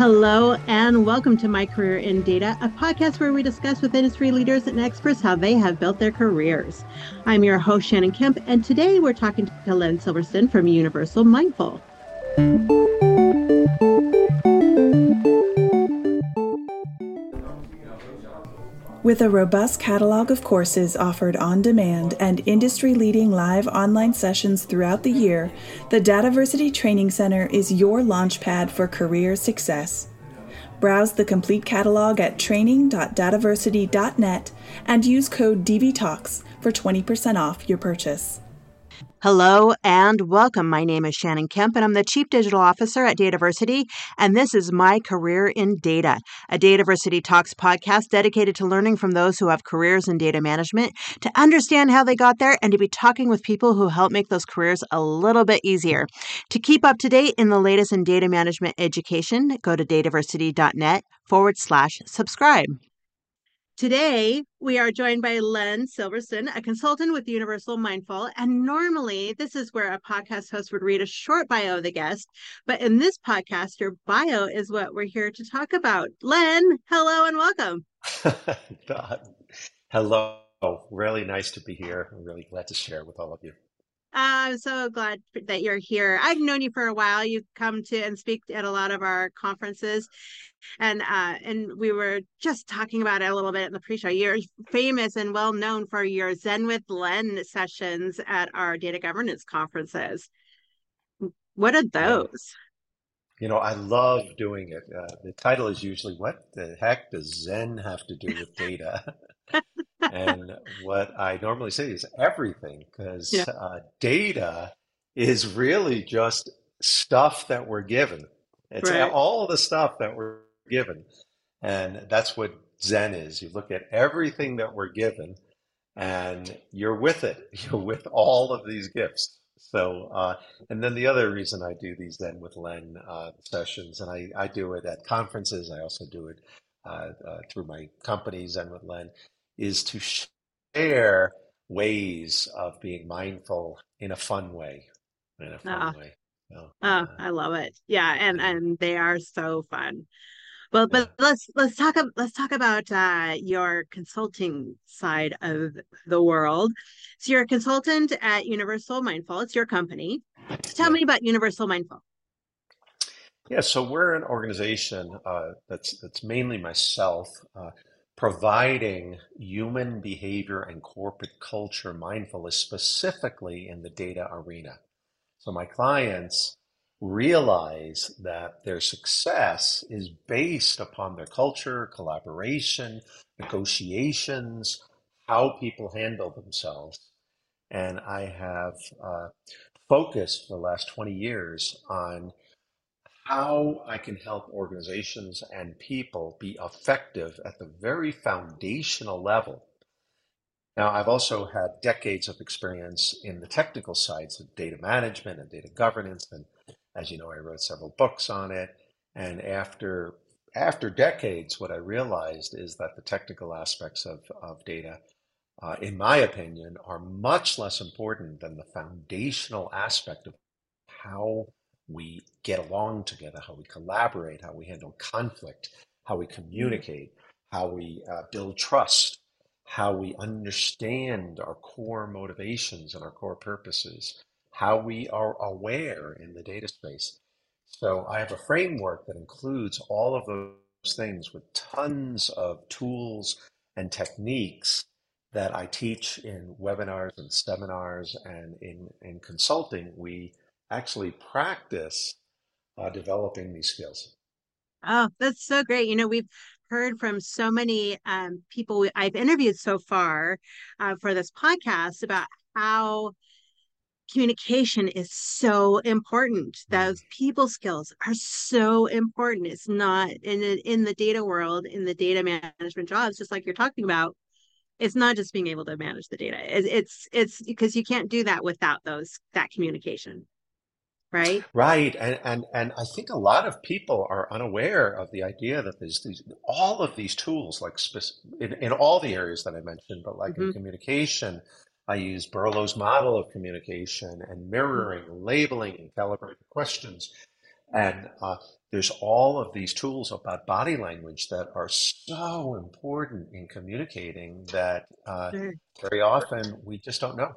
Hello, and welcome to My Career in Data, a podcast where we discuss with industry leaders and experts how they have built their careers. I'm your host, Shannon Kemp, and today we're talking to Len Silverston from Universal Mindful. With a robust catalog of courses offered on demand and industry leading live online sessions throughout the year, the Dataversity Training Center is your launchpad for career success. Browse the complete catalog at training.dataversity.net and use code DVTalks for 20% off your purchase. Hello and welcome. My name is Shannon Kemp, and I'm the Chief Digital Officer at Dataversity, and this is My Career in Data, a Dataversity Talks podcast dedicated to learning from those who have careers in data management, to understand how they got there, and to be talking with people who help make those careers a little bit easier. To keep up to date in the latest in data management education, go to dataversity.net forward slash subscribe. Today, we are joined by Len Silverston, a consultant with Universal Mindful. And normally, this is where a podcast host would read a short bio of the guest. But in this podcast, your bio is what we're here to talk about. Len, hello and welcome. hello. Really nice to be here. I'm really glad to share with all of you. I'm so glad that you're here. I've known you for a while. You come to and speak at a lot of our conferences, and uh, and we were just talking about it a little bit in the pre-show. You're famous and well known for your Zen with Len sessions at our data governance conferences. What are those? You know, I love doing it. Uh, the title is usually "What the heck does Zen have to do with data?" and what I normally say is everything, because yeah. uh, data is really just stuff that we're given. It's right. all the stuff that we're given. And that's what Zen is. You look at everything that we're given and you're with it. You're with all of these gifts. So, uh, and then the other reason I do these Zen with Len uh, sessions, and I, I do it at conferences, I also do it uh, uh through my company, Zen with Len, is to share ways of being mindful in a fun way. In a fun oh. way. So, oh, uh, I love it. Yeah, and and they are so fun. Well, but yeah. let's let's talk let's talk about uh, your consulting side of the world. So you're a consultant at Universal Mindful. It's your company. So tell yeah. me about Universal Mindful. Yeah, so we're an organization uh, that's that's mainly myself. Uh, providing human behavior and corporate culture mindfulness specifically in the data arena. So my clients realize that their success is based upon their culture, collaboration, negotiations, how people handle themselves. And I have uh, focused for the last 20 years on how I can help organizations and people be effective at the very foundational level. Now, I've also had decades of experience in the technical sides of data management and data governance. And as you know, I wrote several books on it. And after after decades, what I realized is that the technical aspects of, of data, uh, in my opinion, are much less important than the foundational aspect of how we get along together, how we collaborate, how we handle conflict, how we communicate, how we uh, build trust, how we understand our core motivations and our core purposes, how we are aware in the data space. So I have a framework that includes all of those things with tons of tools and techniques that I teach in webinars and seminars and in, in consulting. We actually practice uh, developing these skills. Oh, that's so great. You know, we've heard from so many um, people I've interviewed so far uh, for this podcast about how communication is so important. Those mm. people skills are so important. It's not in the, in the data world, in the data management jobs, just like you're talking about. It's not just being able to manage the data. It's, it's because you can't do that without those that communication right right and and and i think a lot of people are unaware of the idea that there's these all of these tools like in, in all the areas that i mentioned but like mm-hmm. in communication i use Berlo's model of communication and mirroring labeling and calibrating questions And uh, there's all of these tools about body language that are so important in communicating that uh, Sure. very often we just don't know.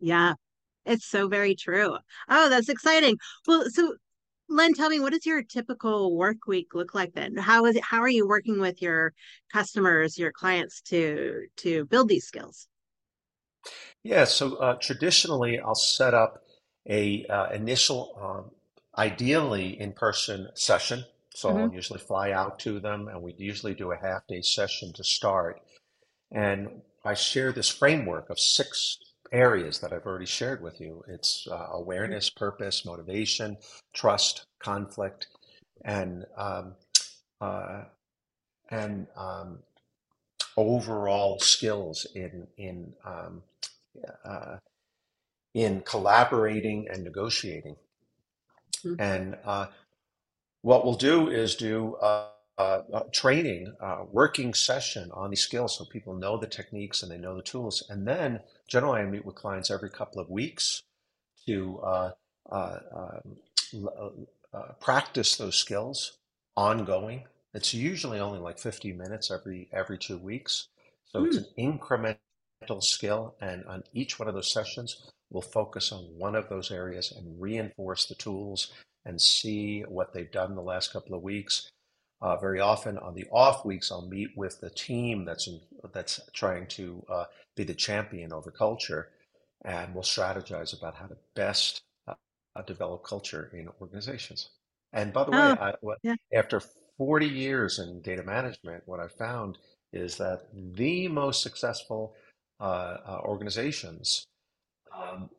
Yeah, it's so very true. Oh, that's exciting. Well, so Len, tell me, what does your typical work week look like then? How is it, how are you working with your customers, your clients to to build these skills? Yeah, so uh, traditionally I'll set up a uh, initial, um, ideally in-person session. So hmm I'll usually fly out to them, and we usually do a half day session to start. And I share this framework of six areas that I've already shared with you. It's uh, awareness, purpose, motivation, trust, conflict, and um, uh, and um, overall skills in in um, uh, in collaborating and negotiating. And uh, what we'll do is do a, a training, a working session on these skills so people know the techniques and they know the tools. And then generally I meet with clients every couple of weeks to uh, uh, um, uh, uh, practice those skills ongoing. It's usually only like 50 minutes every every two weeks. So it's Mm. an incremental skill, and on each one of those sessions, we'll focus on one of those areas and reinforce the tools and see what they've done the last couple of weeks. Uh, very often on the off weeks, I'll meet with the team that's in, that's trying to uh, be the champion over culture, and we'll strategize about how to best uh, develop culture in organizations. And by the way, Oh, I, what, yeah. after 40 years in data management, what I found is that the most successful uh, uh, organizations um,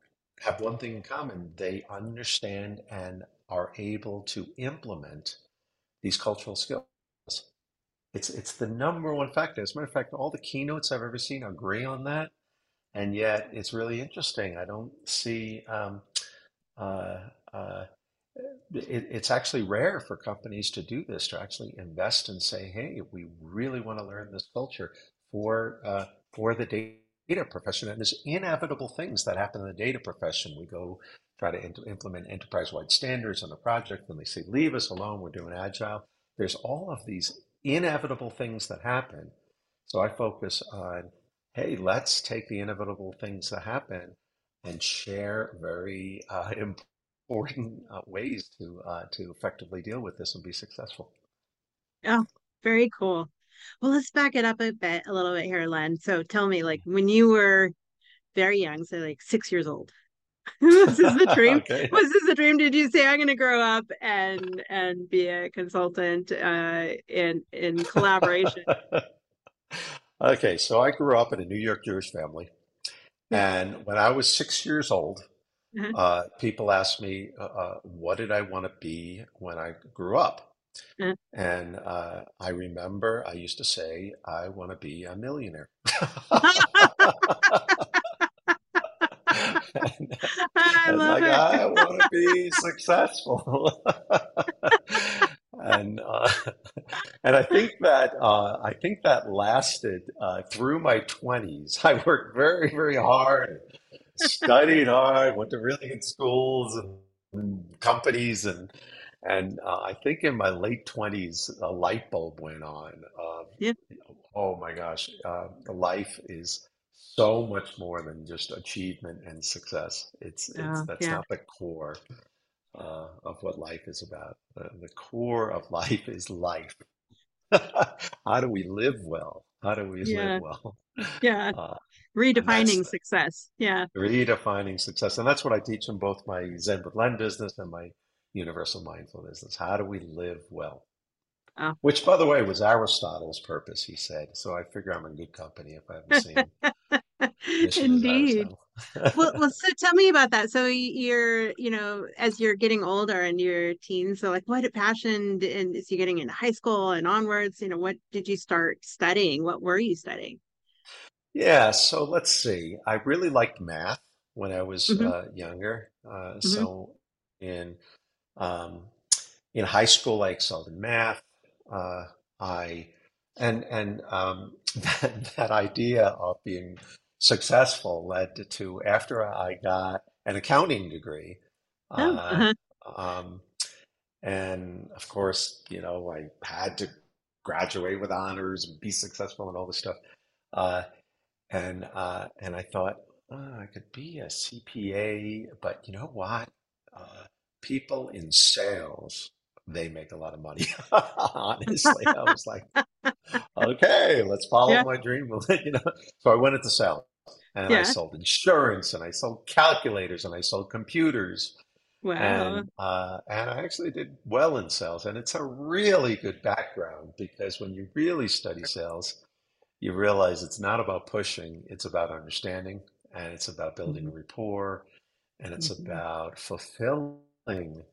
have one thing in common. They understand and are able to implement these cultural skills. It's it's the number one factor. As a matter of fact, all the keynotes I've ever seen agree on that, and yet it's really interesting. I don't see um, uh, uh, it, it's actually rare for companies to do this, to actually invest and say, "Hey, we really want to learn this culture for uh, for the data profession." And there's inevitable things that happen in the data profession. We go try to int- implement enterprise-wide standards on the project, and they say, "Leave us alone. We're doing agile." There's all of these inevitable things that happen. So I focus on, "Hey, let's take the inevitable things that happen." And share very uh, important uh, ways to uh, to effectively deal with this and be successful. Oh, very cool. Well, let's back it up a bit, a little bit here, Len. So tell me, like when you were very young, so like six years old, was is the dream? Okay. Was this a dream? Did you say I'm going to grow up and and be a consultant uh, in in collaboration? Okay, so I grew up in a New York Jewish family, and when I was six years old, Uh-huh. uh, people asked me, uh, uh, "What did I want to be when I grew up?" Uh, And uh, I remember I used to say, "I want to be a millionaire." And, I love like it. I want to be successful. and uh, and I think that uh, I think that lasted uh, through my twenties. I worked very very hard, studied hard, went to really good schools and, and companies, and and uh, I think in my late twenties a light bulb went on. Uh, Yeah. oh my gosh, uh, life is so much more than just achievement and success. It's it's Oh, that's yeah. not the core uh, of what life is about. The, the core of life is life. How do we live well? How do we live Yeah. well? Yeah. Uh, and that's Redefining success. Yeah. redefining success. And that's what I teach in both my Zen with Len business and my Universal Mindful business. How do we live well? Oh. Which, by the way, was Aristotle's purpose, he said. So I figure I'm in good company if I have the same Indeed. Well, well, so tell me about that. So you're, you know, as you're getting older and your teens, so like what passion and is you getting into high school and onwards, you know, what did you start studying? What were you studying? Yeah, so let's see. I really liked math when I was hmm uh, younger. Uh, hmm so in um, in high school, I excelled in math. Uh, I and and um, that, that idea of being successful led to, after I got an accounting degree. Oh, Uh, uh-huh. um, And of course, you know, I had to graduate with honors and be successful and all this stuff. Uh, and uh, and I thought oh, I could be a CPA, but you know what? Uh, people in sales, they make a lot of money. Honestly, I was like, okay, let's follow Yeah. my dream. you know, so I went into sales and I sold insurance and I sold calculators and I sold computers Wow. and uh, and I actually did well in sales. And it's a really good background because when you really study sales, you realize it's not about pushing, it's about understanding and it's about building Mhm. rapport and it's Mhm. about fulfilling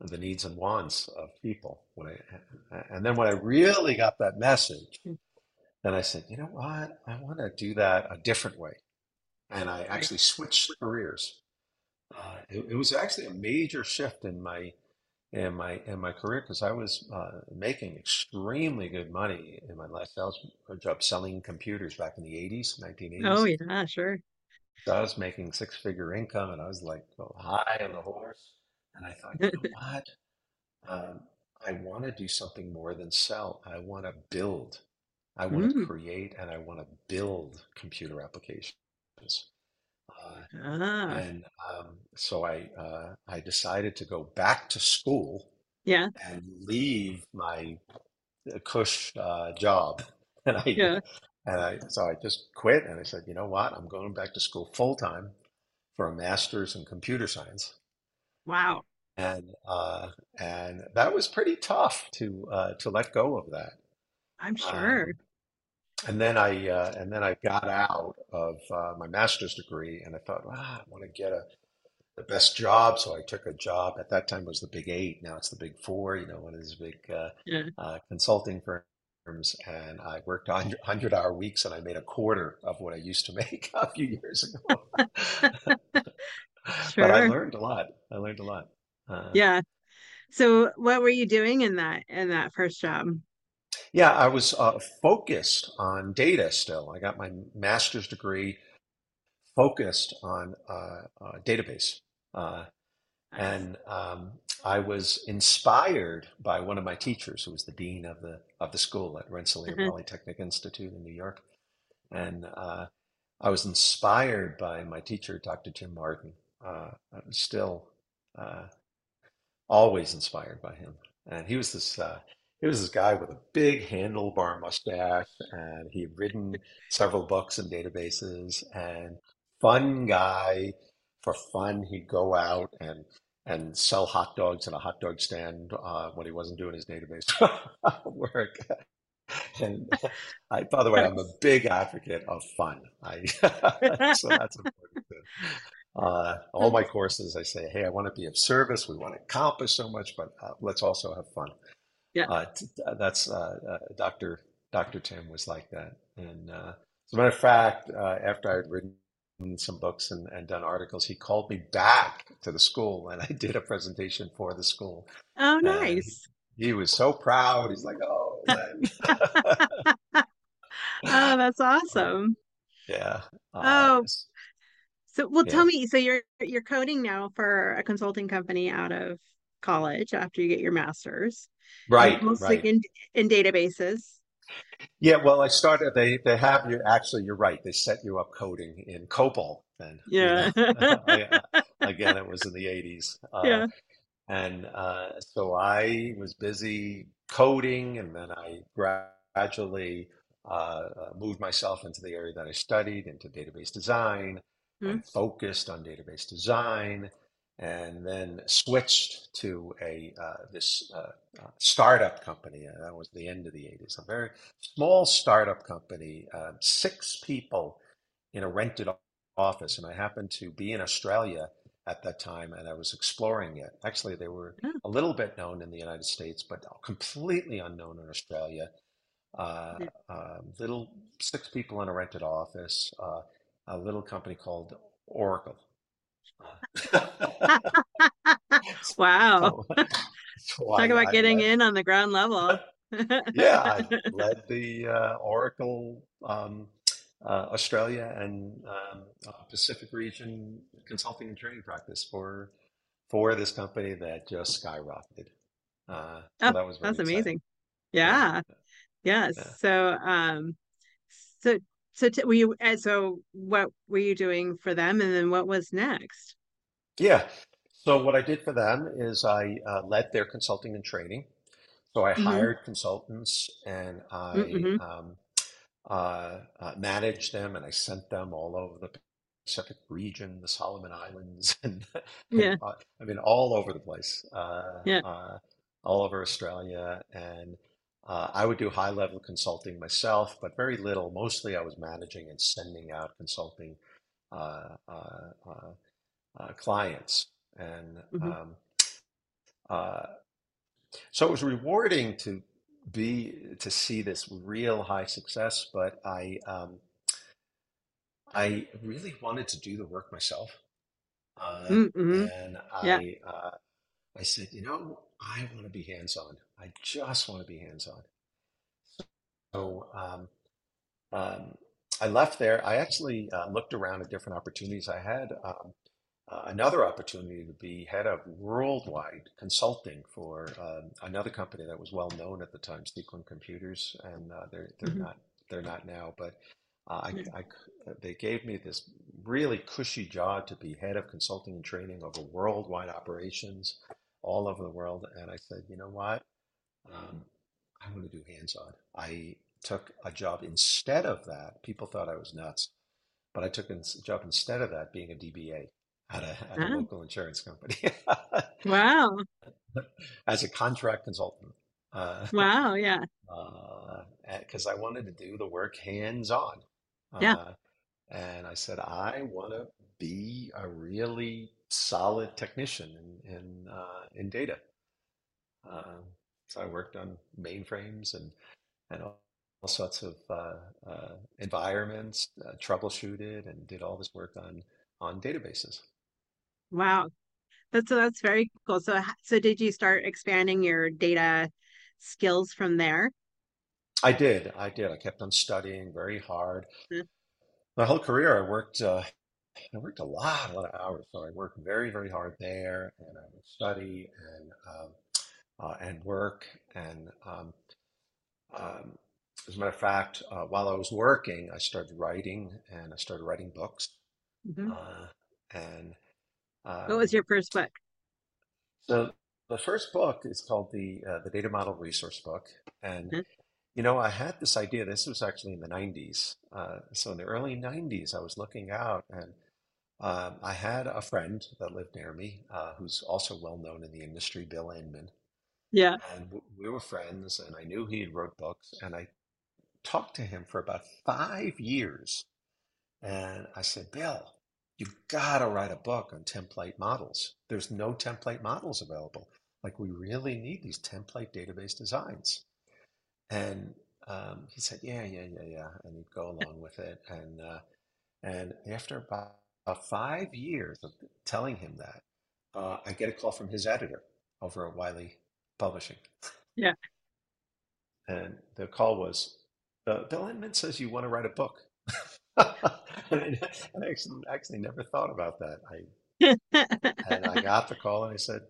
the needs and wants of people. When I, and then when I really got that message, then I said, you know what? I want to do that a different way. And I actually switched careers. Uh, it, it was actually a major shift in my in my in my career because I was uh, making extremely good money in my last sales job selling computers back in the 80s, 1980s. Oh yeah, sure. So I was making six figure income and I was like oh, high on the horse. And I thought, you know what? Um, I want to do something more than sell. I want to build. I want to Mm. create and I want to build computer applications. Uh, Ah, and um, so I uh, I decided to go back to school yeah, and leave my cush uh, job. And I yeah. and I so I just quit and I said, you know what? I'm going back to school full time for a master's in computer science. Wow. And uh, and that was pretty tough to uh, to let go of that. I'm sure. Um, and then I uh, and then I got out of uh, my master's degree and I thought, ah, I want to get a the best job. So I took a job at that time it was the Big Eight. Now it's the Big Four. You know, one of these big uh, Yeah. uh, consulting firms, and I worked on hundred hour weeks, and I made a quarter of what I used to make a few years ago. But I learned a lot. I learned a lot. Uh, Yeah. So what were you doing in that in that first job? Yeah, I was uh, focused on data still. I got my master's degree focused on uh, uh, database. Uh, And um, I was inspired by one of my teachers, who was the dean of the of the school at Rensselaer Uh-huh. Polytechnic Institute in New York. And uh, I was inspired by my teacher, Dr. Jim Martin. Uh, I'm still uh, always inspired by him. And he was this he was this guy with a big handlebar mustache, and he had written several books and databases, and fun guy. For fun, he'd go out and and sell hot dogs in a hot dog stand uh, when he wasn't doing his database work. And I, by the way, I'm a big advocate of fun. I so that's important. Uh, all my courses, I say, hey, I want to be of service. We want to accomplish so much, but uh, let's also have fun. Yeah. Uh, t- that's uh, uh, Dr. Dr. Tim was like that. And uh, as a matter of fact, uh, after I had written some books and, and done articles, he called me back to the school, and I did a presentation for the school. Oh, And he, nice. he was so proud. He's like, "Oh, Oh, that's Uh, awesome. yeah, uh, Oh, so well, tell me, so you're you're coding now for a consulting company out of college after you get your master's, right, mostly right. in in databases. Yeah, well, I started. They they have you. Actually, you're right. They set you up coding in COBOL. Then you know, Yeah. I, again, it was in the '80s, uh, Yeah. and uh, so I was busy coding, and then I gradually uh, uh, moved myself into the area that I studied, into database design, Hmm. and focused on database design, and then switched to a uh, this uh, uh, startup company. Uh, that was the end of the '80s. A very small startup company, uh, six people in a rented office, and I happened to be in Australia at that time, and I was exploring it. Actually, they were Oh, a little bit known in the United States, but completely unknown in Australia. Uh, yeah. um, little six people in a rented office, uh, a little company called Oracle. Wow. so, Talk about I getting led, in on the ground level. yeah, I led the uh, Oracle um, uh, Australia and um, uh, Pacific region consulting and training practice for for this company that just skyrocketed. Uh, so Oh, that was that's exciting. amazing. Yeah, Yeah. Yes. yeah, So, um, so, so t were you, so what were you doing for them? And then what was next? yeah. So what I did for them is I uh, led their consulting and training. So I Mm-hmm. hired consultants and I Mm-hmm. um, uh, uh, managed them and I sent them all over the Pacific region, the Solomon Islands, and and Yeah. uh, I mean all over the place, uh, Yeah. uh, all over Australia. And uh, I would do high level consulting myself, but very little. Mostly I was managing and sending out consulting uh, uh, uh, uh, clients. And Mm-hmm. um, uh, so it was rewarding to be to see this real high success, but I um, I really wanted to do the work myself, uh, Mm-hmm. and Yeah. I uh, I said, you know, I want to be hands-on. I just want to be hands-on. So um, um, I left there. I actually uh, looked around at different opportunities. I had um, uh, another opportunity to be head of worldwide consulting for um, another company that was well known at the time, Sequent Computers, and uh, they're they're Mm-hmm. not they're not now, but uh, I, I they gave me this really cushy job to be head of consulting and training over worldwide operations all over the world, and I said, you know what, um, I want to do hands-on. I took a job instead of that. People thought I was nuts, but I took a job instead of that, being a DBA at a at a Oh, local insurance company wow. as a contract consultant. Uh, Wow. Yeah. uh, because I wanted to do the work hands-on. Yeah. Uh, and I said, I want to be a really solid technician in in, uh, in data. Uh, so I worked on mainframes and and all, all sorts of uh, uh, environments, uh, troubleshooted, and did all this work on on databases. Wow. That's that's very cool. So, so did you start expanding your data skills from there? I did, I did. I kept on studying very hard. Mm, My whole career, I worked. Uh, I worked a lot, a lot of hours. So I worked very, very hard there, and I would study and um, uh, and work. And um, um, as a matter of fact, uh, while I was working, I started writing, and I started writing books. hmm Uh, and What was um, your first book? so the first book is called the uh, the Data Model Resource Book, and Mhm. you know I had this idea. This was actually in the '90s. Uh, so in the early '90s, I was looking out, and um, I had a friend that lived near me, uh, who's also well known in the industry, Bill Inmon, Yeah. and w- we were friends. And I knew he had wrote books, and I talked to him for about five years. And I said, Bill, you've gotta write a book on template models. There's no template models available. Like, we really need these template database designs. And um, he said, Yeah, yeah, yeah, yeah. And he'd go along with it. And uh, and after about five years of telling him that, uh, I get a call from his editor over at Wiley Publishing. Yeah. And the call was, uh, Bill Inmon says you want to write a book. and I, and I actually, actually never thought about that. I and I got the call and I said,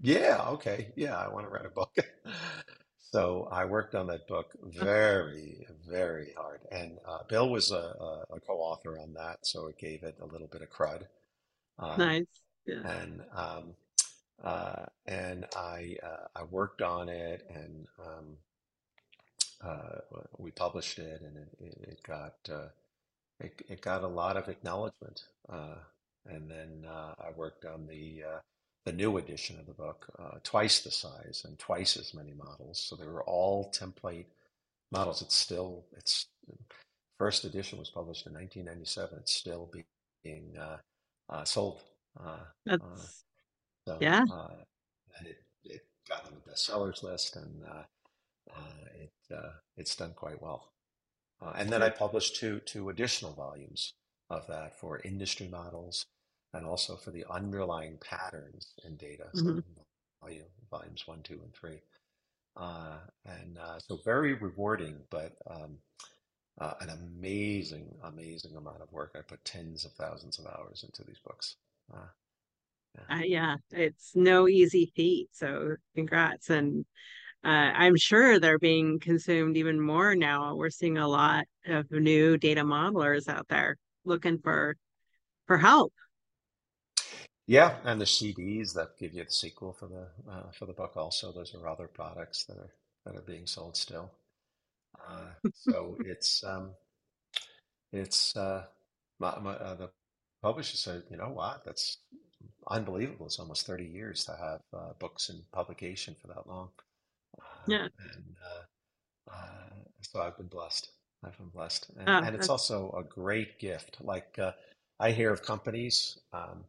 "Yeah, okay, yeah, I want to write a book." So I worked on that book very, very hard, and uh, Bill was a, a, a co-author on that, so it gave it a little bit of crud. Uh, Nice. Yeah. and um, uh, and I uh, I worked on it, and um, uh, we published it, and it, it it got uh, it, it got a lot of acknowledgement. Uh, and then uh, I worked on the uh, the new edition of the book, uh, twice the size and twice as many models. So they were all template models. It's still it's first edition was published in 1997. It's still being uh, uh, sold. Uh, uh, so yeah. uh, it it got on the bestsellers list, and uh, uh, it uh, it's done quite well. Uh, and then I published two two additional volumes of that for industry models and also for the underlying patterns in data. So hmm volume, volumes one, two, and three. Uh, and uh, so very rewarding, but um, uh, an amazing, amazing amount of work. I put tens of thousands of hours into these books. Uh, Uh, yeah, it's no easy feat. So congrats. And uh, I'm sure they're being consumed even more now. We're seeing a lot of new data modelers out there looking for for help. Yeah, and the CDs that give you the SQL for the uh, for the book also. Those are other products that are that are being sold still. Uh, so it's um, it's uh, my, my, uh, the publisher said, you know what, that's unbelievable. It's almost 30 years to have uh, books in publication for that long. Uh, Yeah. and uh, uh, so I've been blessed. I've been blessed. And, Oh, and it's also a great gift. Like uh, I hear of companies, um,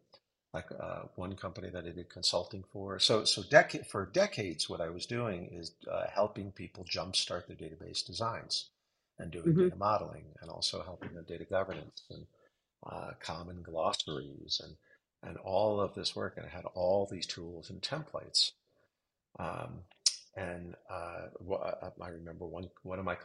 like uh, one company that I did consulting for. So, so decade for decades, what I was doing is uh, helping people jumpstart their database designs and doing hmm data modeling and also helping them data governance and uh, common glossaries and and all of this work. And I had all these tools and templates. Um, and uh, uh, I remember one one of my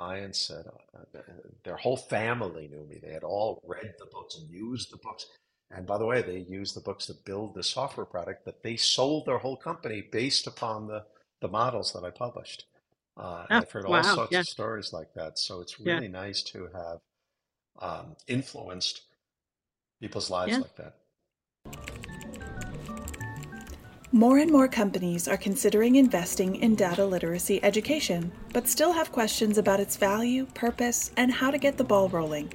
clients said uh, their whole family knew me. They had all read the books and used the books. And by the way, they used the books to build the software product that they sold their whole company based upon the the models that I published. Uh, oh I've heard all wow. sorts Yeah. of stories like that. So it's Yeah. really nice to have um, influenced people's lives Yeah. like that. More and more companies are considering investing in data literacy education, but still have questions about its value, purpose, and how to get the ball rolling.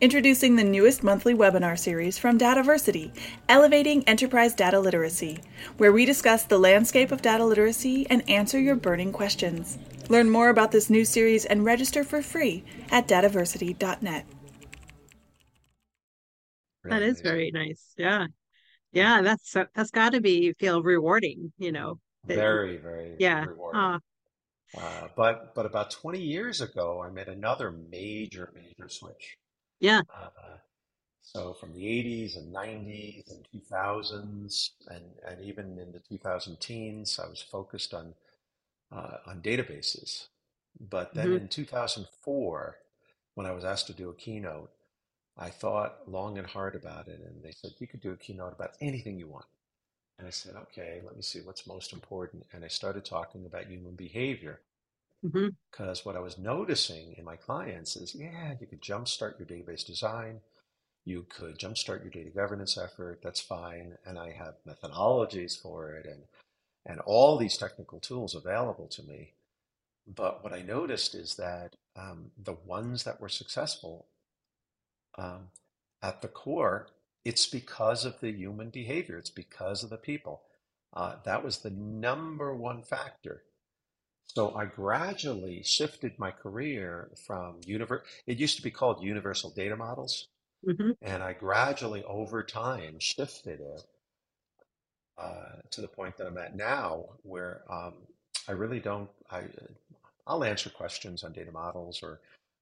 Introducing the newest monthly webinar series from Dataversity, Elevating Enterprise Data Literacy, where we discuss the landscape of data literacy and answer your burning questions. Learn more about this new series and register for free at dataversity.net. That Really is very nice. Yeah. Yeah, that's that's got to be feel rewarding, you know. Very, very yeah. rewarding. Uh, Uh, but but about 20 years ago, I made another major, major switch. Yeah. Uh, so from the 80s and 90s and 2000s and, and even in the 2000 teens, I was focused on uh, on databases. But then hmm in 2004, when I was asked to do a keynote, I thought long and hard about it, and they said you could do a keynote about anything you want. And I said, okay, let me see what's most important. And I started talking about human behavior hmm because what I was noticing in my clients is, yeah, you could jumpstart your database design, you could jumpstart your data governance effort, that's fine. And I have methodologies for it and, and all these technical tools available to me. But what I noticed is that um, the ones that were successful um, at the core, it's because of the human behavior, it's because of the people. Uh, that was the number one factor. So I gradually shifted my career from univer it used to be called universal data models, hmm and I gradually over time shifted it uh, to the point that I'm at now, where um, I really don't. I I'll answer questions on data models or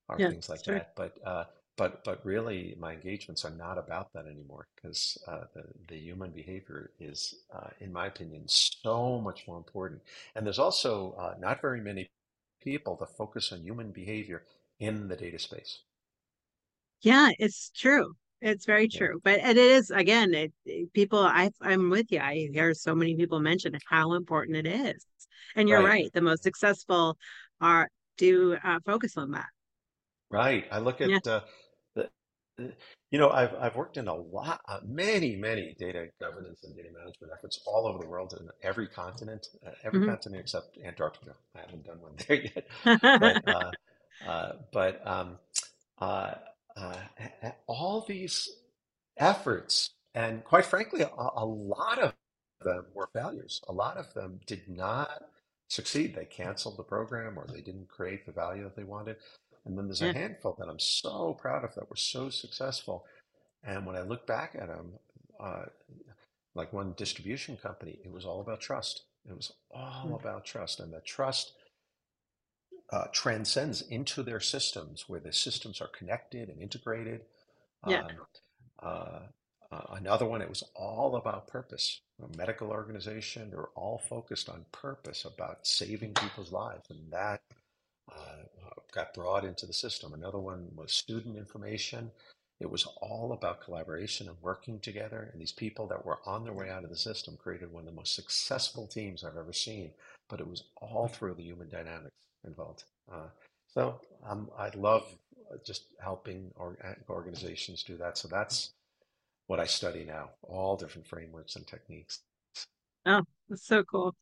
or Yeah, things like sure. that, but uh, but but really my engagements are not about that anymore because uh, the the human behavior is, uh, in my opinion, so much more important. And there's also uh, not very many people that focus on human behavior in the data space. Yeah, it's true. It's very Yeah, true. But and it is again, it, people I I'm with you. I hear so many people mention how important it is. And you're right. right. The most successful are do uh, focus on that. Right. I look Yeah. at uh, the, the- you know, I've I've worked in a lot, uh, many, many data governance and data management efforts all over the world in every continent, uh, every hmm continent except Antarctica. I haven't done one there yet, but uh, uh, but um, uh, uh, a- a- all these efforts, and quite frankly, a, a lot of them were failures. A lot of them did not succeed. They canceled the program or they didn't create the value that they wanted. And then there's a handful that I'm so proud of that were so successful. And when I look back at them, uh, like one distribution company, it was all about trust. It was all Mm. about trust. And that trust uh, transcends into their systems where the systems are connected and integrated. Yeah. Um, uh, uh, another one, it was all about purpose. A medical organization, they're all focused on purpose, about saving people's lives, and that got brought into the system. Another one was student information, it was all about collaboration and working together. And these people that were on their way out of the system created one of the most successful teams I've ever seen. But it was all through the human dynamics involved. Uh, so um, I love just helping or, organizations do that. So that's what I study now, all different frameworks and techniques. Oh, that's so cool.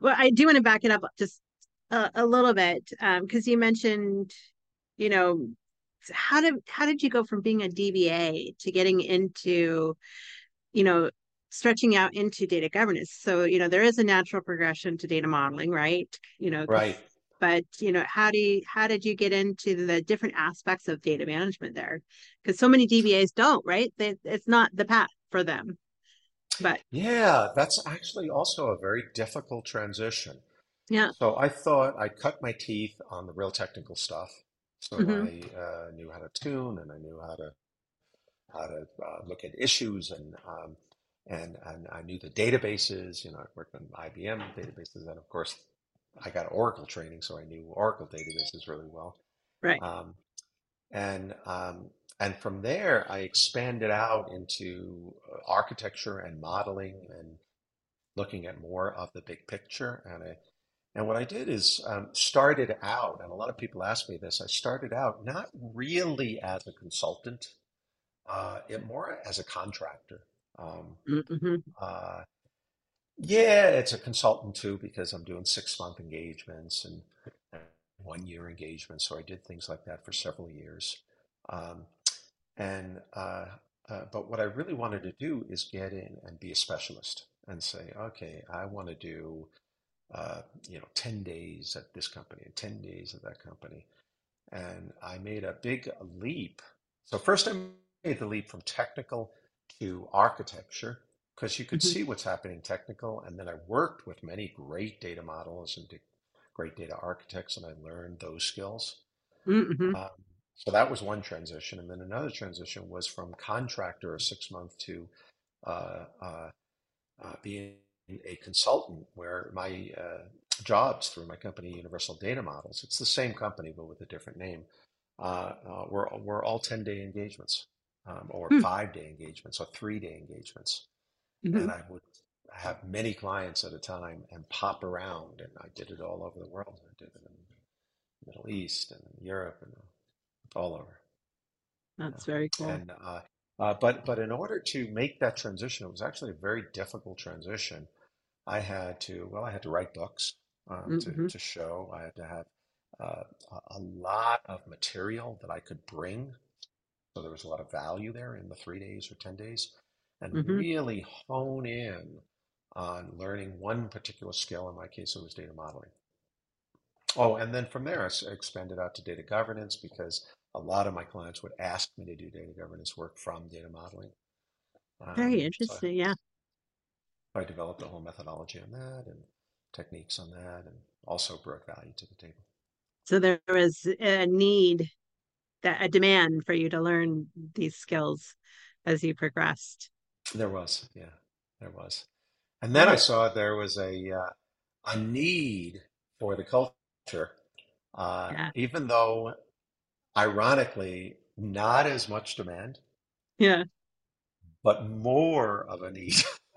Well, I do want to back it up just a, a little bit because um, you mentioned, you know, how did how did you go from being a DBA to getting into, you know, stretching out into data governance? So, you know, there is a natural progression to data modeling, right? You know, right. But you know, how do you how did you get into the different aspects of data management there? Because so many DBAs don't, right? They, it's not the path for them. But yeah, that's actually also a very difficult transition. Yeah. So I thought I'd cut my teeth on the real technical stuff. So mm-hmm. I uh, knew how to tune and I knew how to how to uh, look at issues and um, and and I knew the databases. You know, I worked on IBM databases, and of course, I got Oracle training, so I knew Oracle databases really well. Right. Um, and um, and from there, I expanded out into uh, architecture and modeling and looking at more of the big picture. And I and what I did is um, started out, and a lot of people ask me this. I started out not really as a consultant, uh, it more as a contractor. Um, mm-hmm. uh, yeah, it's a consultant too because I'm doing six month engagements and, one year engagements. So I did things like that for several years. Um, and uh, uh, but what I really wanted to do is get in and be a specialist and say, okay, I want to do uh, you know, 10 days at this company and 10 days at that company. And I made a big leap. So first I made the leap from technical to architecture because you could mm-hmm. see what's happening technical. And then I worked with many great data models and great data architects, and I learned those skills. Mm-hmm. Um, so that was one transition. And then another transition was from contractor, a six month, to uh, uh, uh, being a consultant where my uh, jobs through my company, Universal Data Models, it's the same company but with a different name, uh, uh, were, were all 10 day engagements um, or hmm. five day engagements or three day engagements. Mm-hmm. And I would have many clients at a time and pop around. And I did it all over the world. I did it in the Middle East and Europe and all over. That's very cool. And uh, uh, but but in order to make that transition, it was actually a very difficult transition I had to, well, I had to write books um, mm-hmm. to, to show. I had to have uh, a lot of material that I could bring. So there was a lot of value there in the three days or 10 days, and mm-hmm. really hone in on learning one particular skill. In my case, it was data modeling. Oh, and then from there, I expanded out to data governance because a lot of my clients would ask me to do data governance work from data modeling. Very um, interesting. So yeah. I developed a whole methodology on that and techniques on that, and also brought value to the table. So there was a need, that a demand for you to learn these skills as you progressed. There was, yeah, there was, and then I saw there was a uh, a need for the culture, uh, yeah. even though, ironically, not as much demand. Yeah. But more of a need.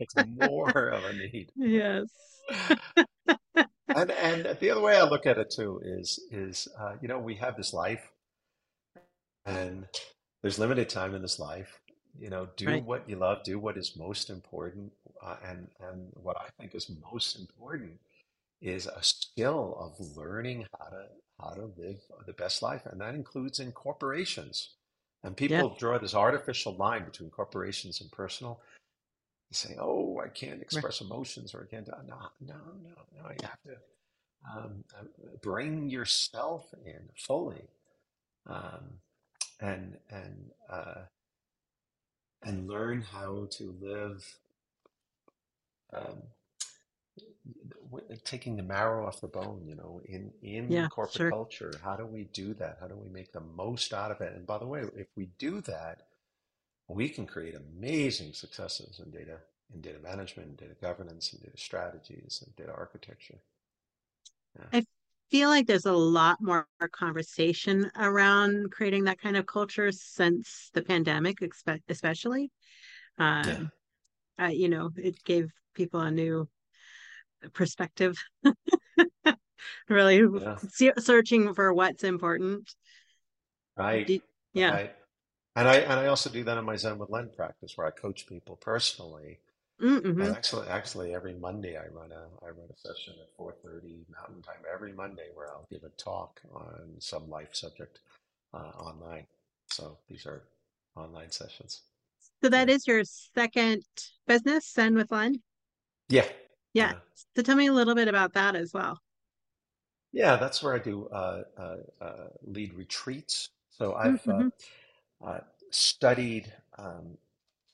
it's more of a need. Yes. and and the other way I look at it too is is uh, you know we have this life, and there's limited time in this life. You know, do right. what you love, do what is most important, uh, and and what I think is most important is a skill of learning how to how to live the best life, and that includes in corporations. And people yeah. draw this artificial line between corporations and personal. You say, "Oh, I can't express right. emotions," or "I can't." No, no, no, no. You have to um, uh, bring yourself in fully, um, and and uh, and learn how to live. Um, taking the marrow off the bone, you know, in in yeah, corporate sure. culture. How do we do that? How do we make the most out of it? And by the way, if we do that, we can create amazing successes in data in data management, and data governance, and data strategies, and data architecture. Yeah. I feel like there's a lot more conversation around creating that kind of culture since the pandemic, especially. Um, yeah. uh, you know, it gave people a new perspective. really yeah. searching for what's important. Right. yeah. Right. And I and I also do that in my Zen with Len practice where I coach people personally. Mm-hmm. And actually, actually, every Monday I run a I run a session at four thirty Mountain Time every Monday where I'll give a talk on some life subject uh, online. So these are online sessions. So that yeah. is your second business, Zen with Len. Yeah. yeah. Yeah. So tell me a little bit about that as well. Yeah, that's where I do uh, uh, uh, lead retreats. So I've mm-hmm. Uh, studied um,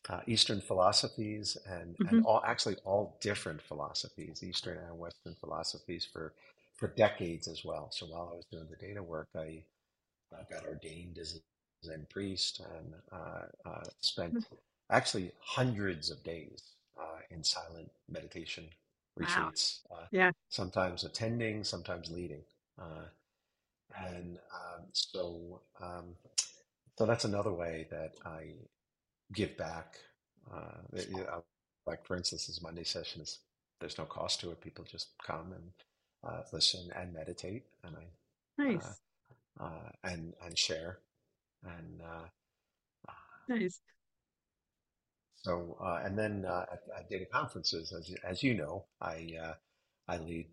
uh, Eastern philosophies and, mm-hmm. and all actually all different philosophies, Eastern and Western philosophies for for decades as well. So while I was doing the data work, I got ordained as a Zen priest and uh, uh, spent mm-hmm. actually hundreds of days uh, in silent meditation retreats. Wow. yeah. Sometimes attending, sometimes leading. and um, so um, so that's another way that I give back. Uh, know, like for instance, this Monday session is there's no cost to it. People just come and uh, listen and meditate, and I uh, nice uh, and and share and uh, nice. So and then at, at, data conferences, as as you know, I I lead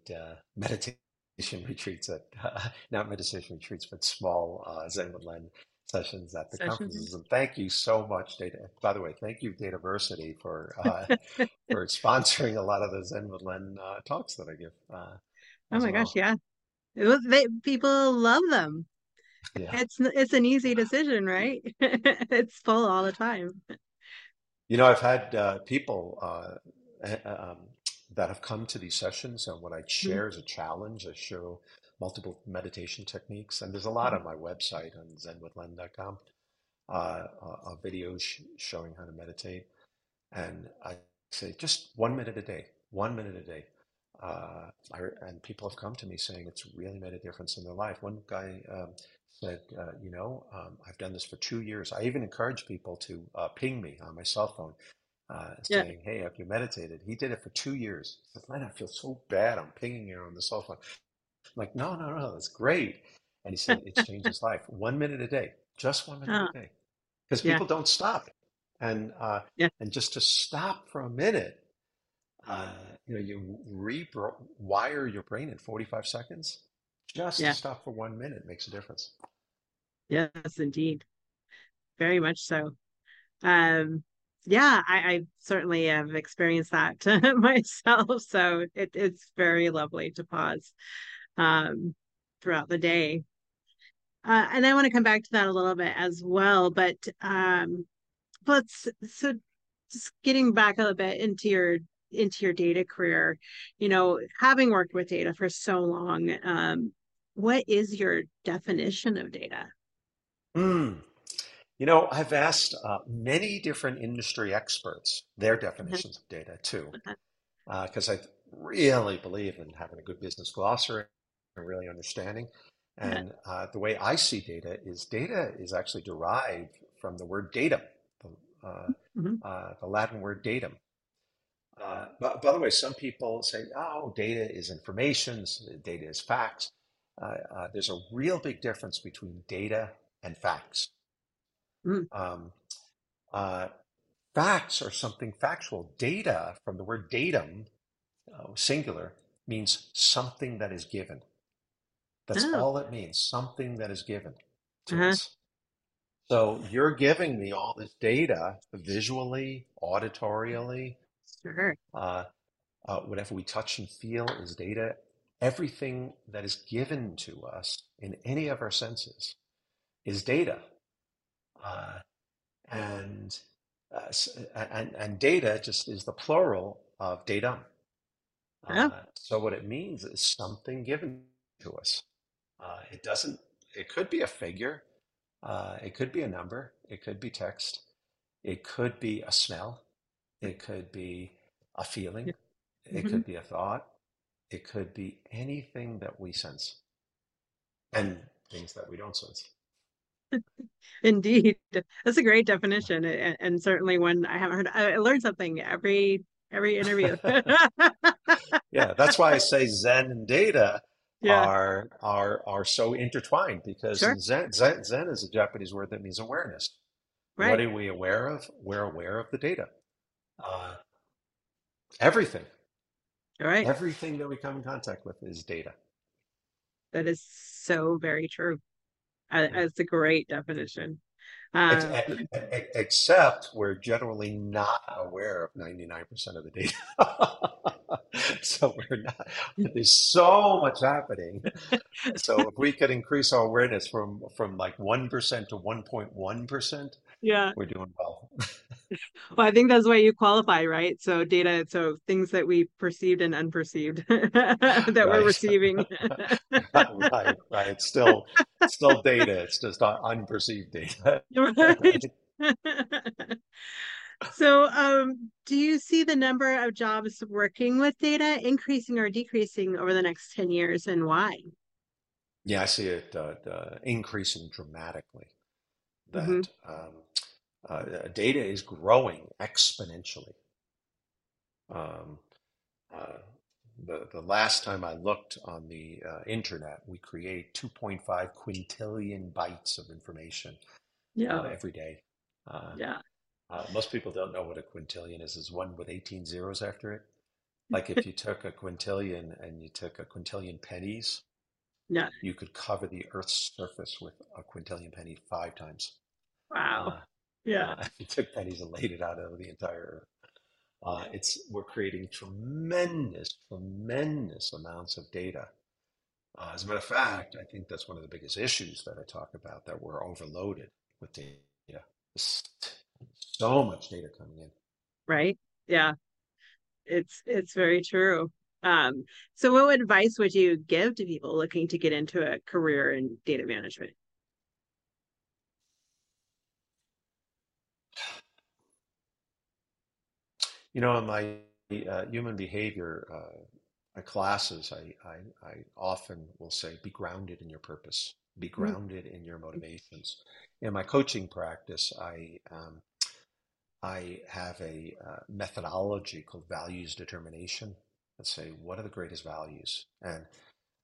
meditation retreats at not meditation retreats, but small Zen Len sessions at the sessions. conferences. And thank you so much, Data. By the way, thank you, Dataversity, for uh, for sponsoring a lot of the Zen with Len uh, talks that I give. Uh, oh my well. gosh, yeah, was, they, people love them. Yeah. It's it's an easy decision, right? it's full all the time. You know, I've had uh, people uh, eh, um, that have come to these sessions, and what I mm-hmm. share mm-hmm. as a challenge, I show multiple meditation techniques. And there's a lot mm-hmm. on my website on zenwithlen.com, uh, uh, videos sh- showing how to meditate. And I say just one minute a day, one minute a day. Uh, I, and people have come to me saying it's really made a difference in their life. One guy um, said, uh, you know, um, I've done this for two years. I even encourage people to uh, ping me on my cell phone. Uh, saying. "Hey, have you meditated?" He did it for two years. He said, "Man, I feel so bad. I'm pinging you on the cell phone." I'm like, no, no, no, that's great. And he said, it's changed his life. One minute a day, just one minute a day. Because people yeah. don't stop. And, uh, yeah. and just to stop for a minute, uh, you know, you rewire your brain in 45 seconds. Just yeah. to stop for one minute makes a difference. Yes, indeed. Very much so. Um, yeah, I, I, certainly have experienced that myself. So it, it's very lovely to pause um, throughout the day. Uh, and I want to come back to that a little bit as well, but um, let's so just getting back a little bit into your into your data career, you know, having worked with data for so long, um, what is your definition of data? Mm. You know, I've asked uh, many different industry experts their mm-hmm. definitions of data too, because uh, I really believe in having a good business glossary really understanding. And uh, the way I see data is data is actually derived from the word datum, uh, mm-hmm. uh, the Latin word datum. Uh, but by the way, some people say, oh, data is information, data is facts. Uh, uh, there's a real big difference between data and facts. Mm. Um, facts are something factual. Data, from the word datum, singular, means something that is given. That's oh. all it means. Something that is given to uh-huh. us. So you're giving me all this data visually, auditorially. Sure. Uh, uh, whatever we touch and feel is data. Everything that is given to us in any of our senses is data. Uh, and, uh, and, and data just is the plural of datum. Yeah. Uh, so what it means is something given to us. Uh, it doesn't, it could be a figure, uh, it could be a number, it could be text, it could be a smell, it could be a feeling, it mm-hmm. could be a thought, it could be anything that we sense. and things that we don't sense. Indeed, that's a great definition, and, and certainly one I haven't heard. I learned something every every interview. yeah, that's why I say Zen and data yeah. are are are so intertwined because Sure. Zen, Zen Zen is a Japanese word that means awareness. Right. What are we aware of? We're aware of the data. Uh, everything, All right. everything that we come in contact with is data. That is so very true. That's a great definition. Um, Except we're generally not aware of 99% of the data. So we're not, there's so much happening. So if we could increase our awareness from from like 1% to 1.1%, yeah. we're doing well. Well, I think that's why you qualify, right? So data, so things that we perceived and unperceived that we're receiving. Right, right. It's still still data. It's just unperceived data. Right. So, um, do you see the number of jobs working with data increasing or decreasing over the next 10 years and why? Yeah, I see it uh, uh, increasing dramatically. That um, uh, data is growing exponentially. Um, uh, the the last time I looked on the uh, internet, we create 2.5 quintillion bytes of information uh, Yeah. every day. Uh, Yeah. uh, most people don't know what a quintillion is. Is one with 18 zeros after it? Like if you took a quintillion and you took a quintillion pennies, Yeah. you could cover the Earth's surface with a quintillion penny five times. Wow. Yeah. uh, if took pennies and laid it out over the entire Uh, it's we're creating tremendous, tremendous amounts of data. Uh, as a matter of fact, I think that's one of the biggest issues that I talk about that we're overloaded with data. So much data coming in. Right? Yeah. It's it's very true. Um, so what advice would you give to people looking to get into a career in data management? You know, in my uh, human behavior uh, uh, classes, I, I, I often will say, be grounded in your purpose, be Mm. grounded in your motivations. In my coaching practice, I, um, I have a uh, methodology called values determination. Let's say, what are the greatest values? And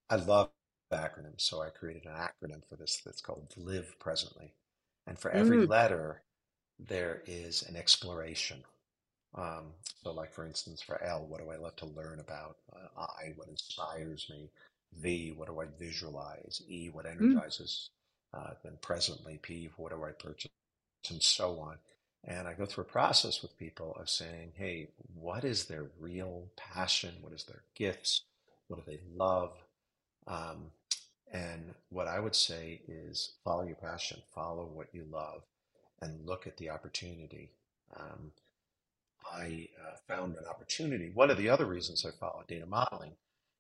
I love acronyms, so I created an acronym for this that's called Live Presently. And for every Mm, letter, there is an exploration. Um, so, like for instance, for L, what do I love to learn about? Uh, I, what inspires me? V, what do I visualize? E, what mm, energizes? Uh, then presently, P, what do I purchase? And so on. And I go through a process with people of saying, hey, what is their real passion? What is their gifts? What do they love? Um, and what I would say is follow your passion, follow what you love, and look at the opportunity. Um, I uh, found an opportunity. One of the other reasons I follow data modeling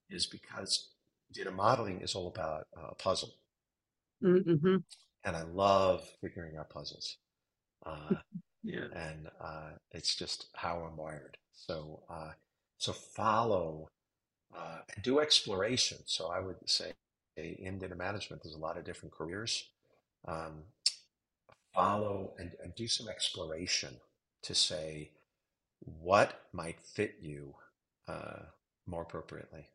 is because data modeling is all about uh, a puzzle, mm, mhm. and I love figuring out puzzles. Uh, Yeah. and uh, it's just how I'm wired. So, uh, so follow uh, and do exploration. So I would say in data management, there's a lot of different careers. Um, follow and, and do some exploration to say what might fit you uh, more appropriately.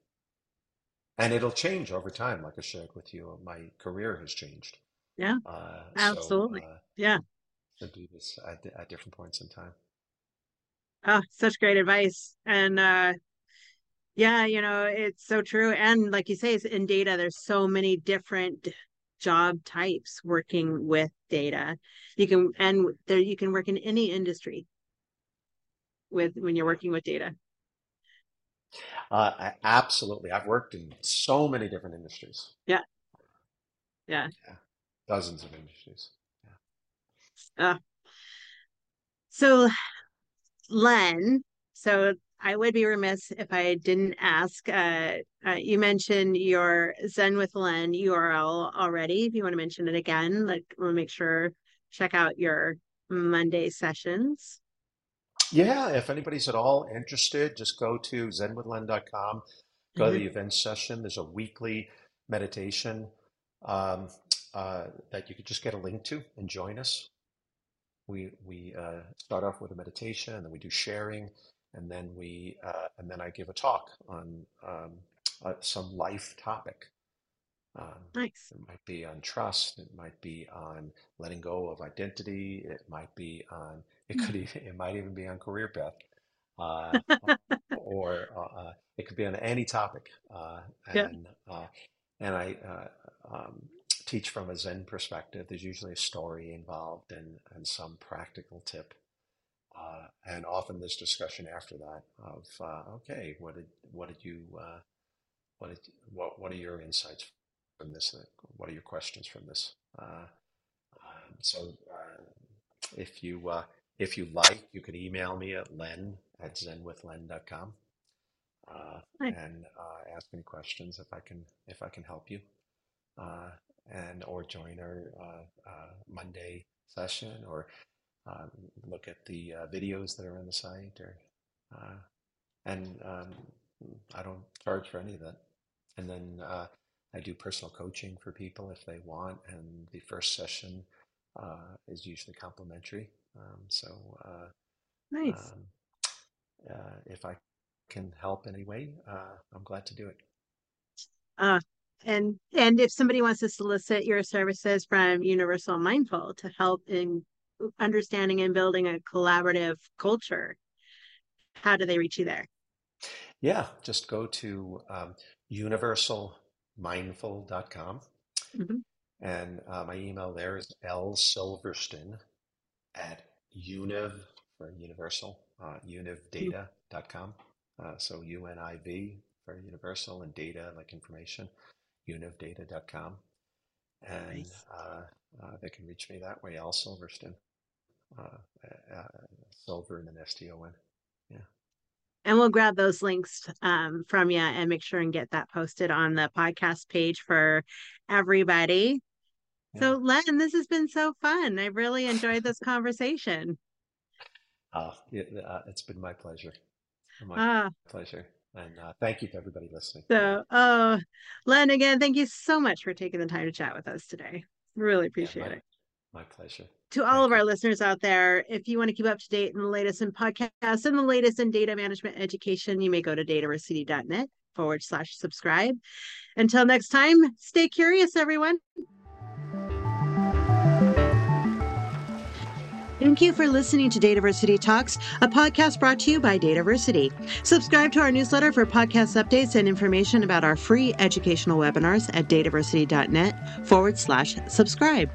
And it'll change over time. Like I shared with you, my career has changed. Yeah. Uh, so, Absolutely. uh, Yeah. to do this at, at different points in time. Oh, such great advice. And uh yeah, you know, it's so true. And like you say, it's in data, there's so many different job types working with data. You can and there you can work in any industry with when you're working with data. Uh, I, absolutely. I've worked in so many different industries. Yeah. Yeah. Yeah. Dozens of industries. Uh, so Len, so I would be remiss if I didn't ask. Uh, uh, you mentioned your Zen with Len URL already. If you want to mention it again, like we'll make sure check out your Monday sessions. Yeah, if anybody's at all interested, just go to zenwithlen.com, go to Mhm. the event session. There's a weekly meditation um, uh, that you could just get a link to and join us. We we uh, start off with a meditation, and then we do sharing, and then we uh, and then I give a talk on um, uh, some life topic. Um, Nice. it might be on trust. It might be on letting go of identity. It might be on. It could. e- It might even be on career path, uh, or uh, it could be on any topic. Uh, Yeah. and uh, and I uh, um, teach from a Zen perspective. There's usually a story involved and and some practical tip. Uh, and often there's discussion after that of uh, okay, what did what did you uh, what did what what are your insights from this? What are your questions from this? Uh, um, so uh, if you uh, if you like, you could email me at len at zenwithlen.com uh, and uh, ask any questions if I can if I can help you, uh, and or join our uh, uh, Monday session or uh, look at the uh, videos that are on the site or uh, and um, I don't charge for any of that. And then uh, I do personal coaching for people if they want, and the first session uh, is usually complimentary. Um, so uh, Nice. um, uh, if I can help in any way, uh, I'm glad to do it. Uh, and and if somebody wants to solicit your services from Universal Mindful to help in understanding and building a collaborative culture, how do they reach you there? Yeah, just go to um, universalmindful.com Mhm. and uh, my email there is L Silverston at univ for universal, uh, univdata.com. Uh, so UNIV for universal and data like information, univdata.com. And Nice. uh, uh, they can reach me that way, L Silverston, uh, uh, silver and an S-T-O-N. Yeah. And we'll grab those links um, from you and make sure and get that posted on the podcast page for everybody. Yeah. So, Len, this has been so fun. I really enjoyed this conversation. Uh, it, uh, it's been my pleasure. My Ah, pleasure. And uh, thank you to everybody listening. so, oh, Len, again, thank you so much for taking the time to chat with us today. Really Yeah, appreciate my, it. my pleasure. To all Thank of our listeners out there, if you want to keep up to date in the latest in podcasts and the latest in data management education, you may go to dataversity.net forward slash subscribe. Until next time, stay curious, everyone. Thank you for listening to Dataversity Talks, a podcast brought to you by Dataversity. Subscribe to our newsletter for podcast updates and information about our free educational webinars at dataversity.net forward slash subscribe.